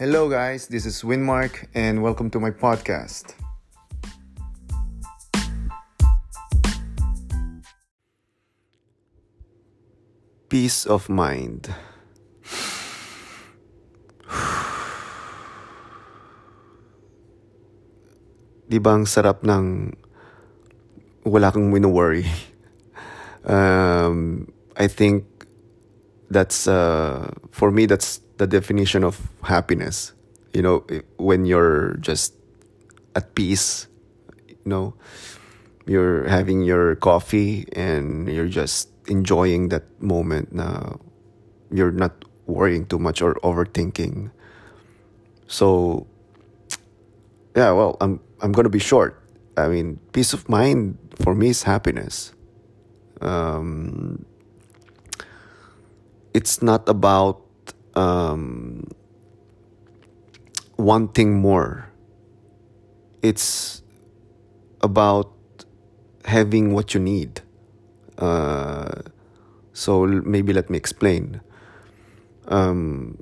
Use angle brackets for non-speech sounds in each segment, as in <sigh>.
Hello, guys, this is Winmark, and welcome to my podcast. Peace of mind. <sighs> Di ba ang sarap ng wala kang wino-worry? <laughs> um, I think that's, uh, for me, that's the definition of happiness. You know, when you're just at peace, you know, you're having your coffee and you're just enjoying that moment now you're not worrying too much or overthinking. So yeah well i'm i'm going to be short. I mean peace of mind for me is happiness. Um, it's not about um, wanting more it's about having what you need uh, so maybe let me explain. Um,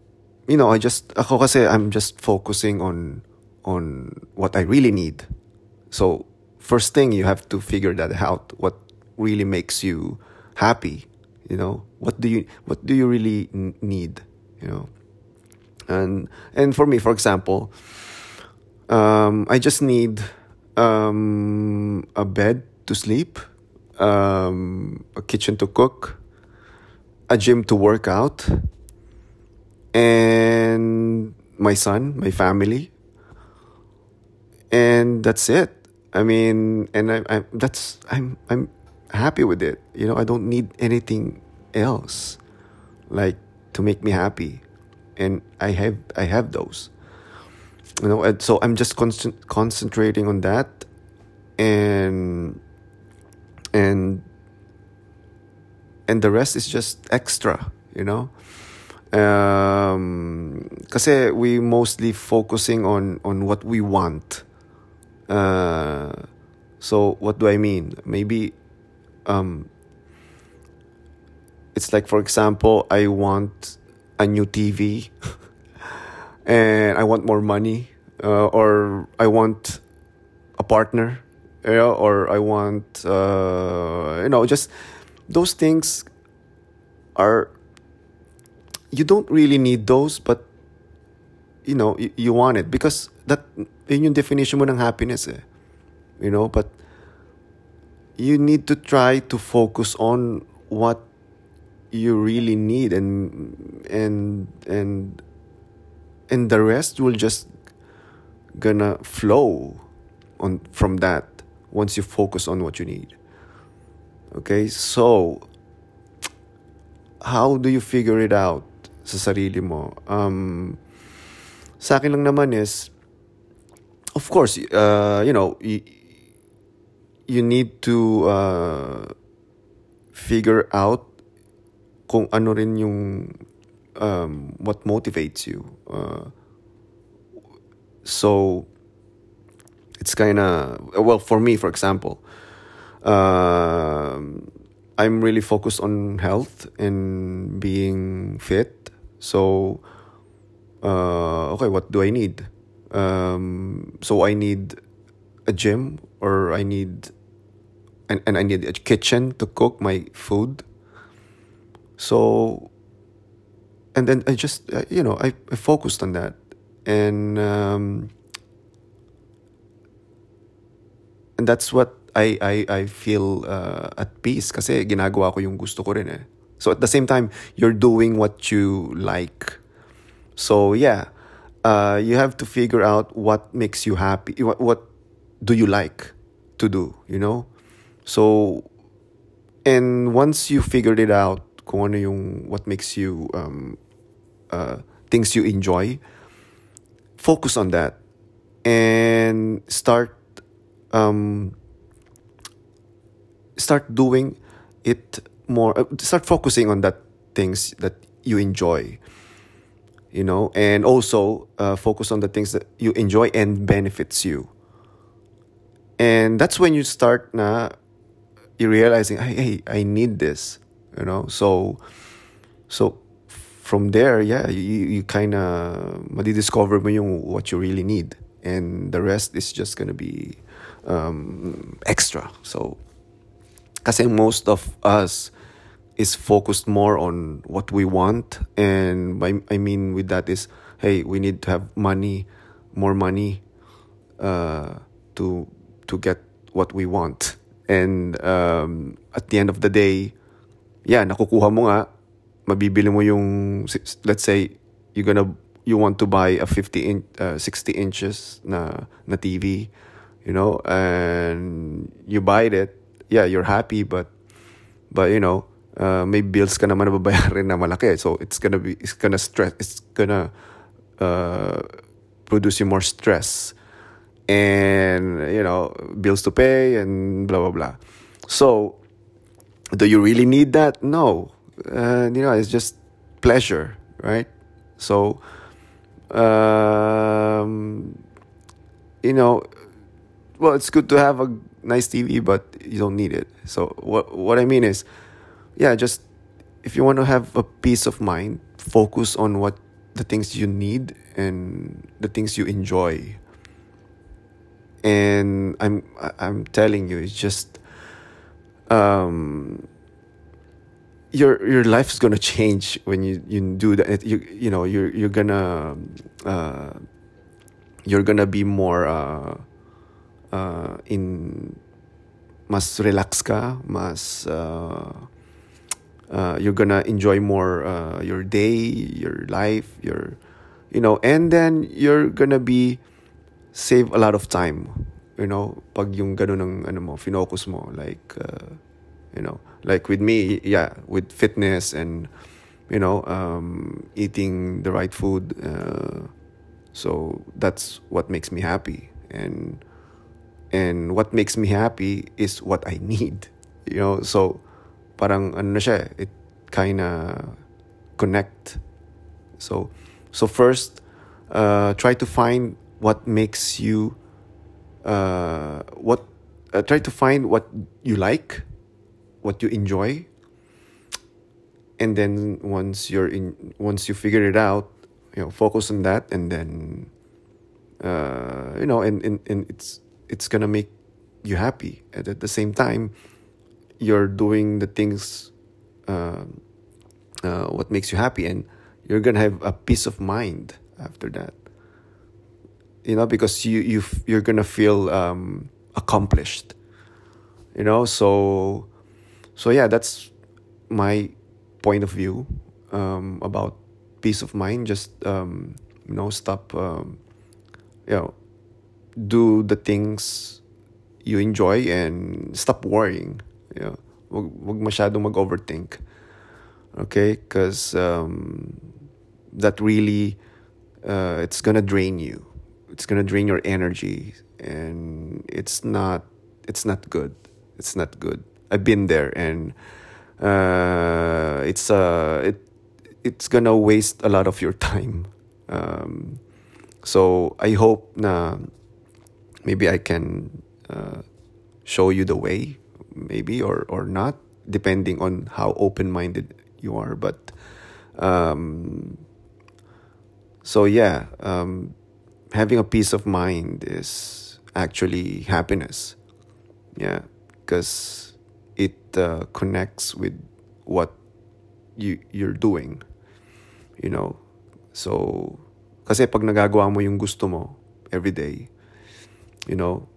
you know, I just ako kasi I'm just focusing on on what I really need. So first thing you have to figure that out. What really makes you happy? You know, what do you what do you really need? You know, and and for me, for example, um, I just need um, a bed to sleep um, a kitchen to cook, a gym to work out, and my son, my family, and that's it. I mean, and I, I that's I'm I'm happy with it. You know, I don't need anything else, like to make me happy, and I have I have those. You know, and so I'm just constant concentrating on that, and and and the rest is just extra you know? Um kasi we mostly focusing on on what we want. Uh so what do i mean? Maybe um it's like for example i want a new tv <laughs> and i want more money uh, or i want a partner you know, or I want, uh, you know, just those things are, you don't really need those, but, you know, you, you want it because that, in yung definition mo happiness eh. You know, but you need to try to focus on what you really need and and and and the rest will just gonna flow on from that once you focus on what you need. Okay, so how do you figure it out sa sarili mo? Um, sa akin lang naman is, of course, uh, you know, you, you need to uh, figure out kung ano rin yung um, what motivates you. Uh, so, it's kind of well for me for example uh, i'm really focused on health and being fit so uh, okay what do i need um, so i need a gym or i need and, and i need a kitchen to cook my food so and then i just uh, you know I, I focused on that and um, and that's what I I I feel uh, at peace kasi ginagawa ko yung gusto ko rin eh. So at the same time, you're doing what you like. So yeah, uh, you have to figure out what makes you happy. What what do you like to do? You know, so and once you figured it out, kung ano yung what makes you um, uh, things you enjoy, focus on that and start um, start doing it more uh, start focusing on that things that you enjoy you know and also uh, focus on the things that you enjoy and benefits you. And that's when you start na you realizing hey, hey i need this you know so so from there, yeah, you, you kind of discover yung what you really need. And the rest is just gonna be um, extra. So, kasi most of us is focused more on what we want. And I, I mean with that is, hey, we need to have money, more money uh, to, to get what we want. And um, at the end of the day, yeah, nakukuha mo nga, mabibili mo yung, let's say, you're gonna, you want to buy a 50 inch, uh, 60 inches na, na TV, you know, and you buy it, yeah, you're happy, but, but you know, uh, may bills ka naman na babayarin na malaki. So it's gonna be, it's gonna stress, it's gonna uh, produce you more stress. And you know bills to pay and blah blah blah. So do you really need that? No. Uh, you know it's just pleasure right? So um, you know well it's good to have a nice tv but you don't need it. So what what i mean is yeah just if you want to have a peace of mind focus on what the things you need and the things you enjoy. And I'm I'm telling you, it's just um, your your life is gonna change when you you do that. You you know you're you're gonna uh, you're gonna be more uh, uh, in mas relax ka, mas uh, uh, you're gonna enjoy more uh, your day, your life, your you know, and then you're gonna be save a lot of time. You know, pag yung ganun ng ano mo, focus mo. Like, uh, you know, like with me, yeah, with fitness and, you know, um, eating the right food. Uh, so that's what makes me happy. And, and what makes me happy is what I need. You know, so parang ano siya, it kind of connect. So, so first, uh, try to find what makes you uh, what uh, try to find what you like what you enjoy and then once you're in once you figure it out you know focus on that and then uh, you know and, and, and it's it's gonna make you happy. And at the same time you're doing the things uh, uh, what makes you happy and you're gonna have a peace of mind after that you know because you you you're gonna feel um, accomplished you know? So so yeah that's my point of view um, about peace of mind. Just um, you know stop um, you know do the things you enjoy and stop worrying you know? Wag, wag masyadong mag-overthink okay? Because um, that really uh, it's gonna drain you it's gonna drain your energy and it's not it's not good. It's not good. I've been there and uh, it's uh it it's gonna waste a lot of your <laughs> time. Um, so i hope na maybe i can uh, show you the way maybe or or not depending on how open-minded you are but um, so yeah um, having a peace of mind is actually happiness. Yeah, because it uh, connects with what you you're doing. You know, so kasi pag nagagawa mo yung gusto mo every day, you know,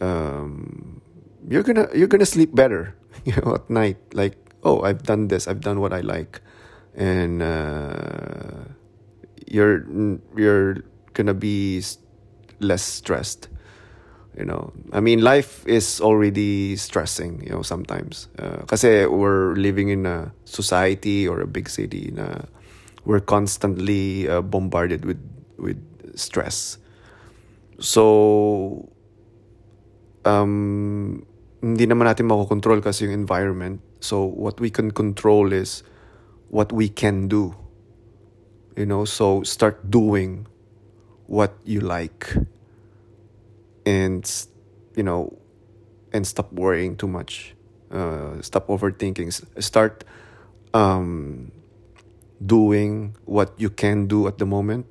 um, you're gonna you're gonna sleep better. <laughs> You know, at night, like oh, I've done this, I've done what I like, and uh, you're you're gonna be less stressed you know? I mean life is already stressing you know sometimes. Uh, we're living in a society or a big city na we're constantly uh, bombarded with with stress. So um hindi naman natin makokontrol kasi yung environment. So what we can control is what we can do you know? So start doing what you like and you know and stop worrying too much uh, stop overthinking start um, doing what you can do at the moment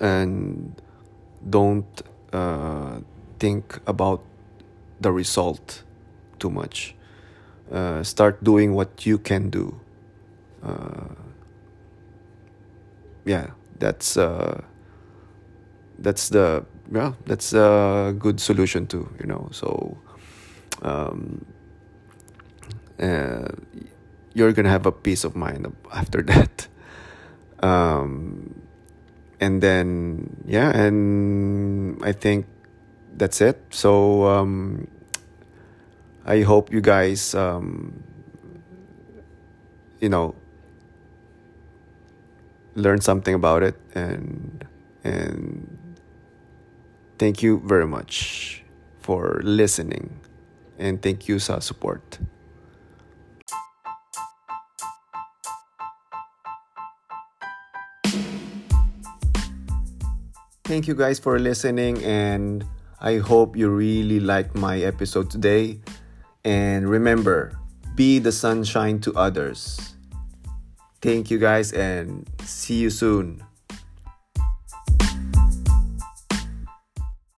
and don't uh, think about the result too much. Uh, start doing what you can do. Uh, yeah, that's uh, that's the yeah that's a good solution too. You know, so um, uh, you're gonna have a peace of mind after <laughs> that. Um, and then yeah, and I think that's it. So um, I hope you guys, um, you know, learn something about it, and and thank you very much for listening, and thank you for support. Thank you guys for listening, and I hope you really liked my episode today. And remember, be the sunshine to others. Thank you guys, and see you soon.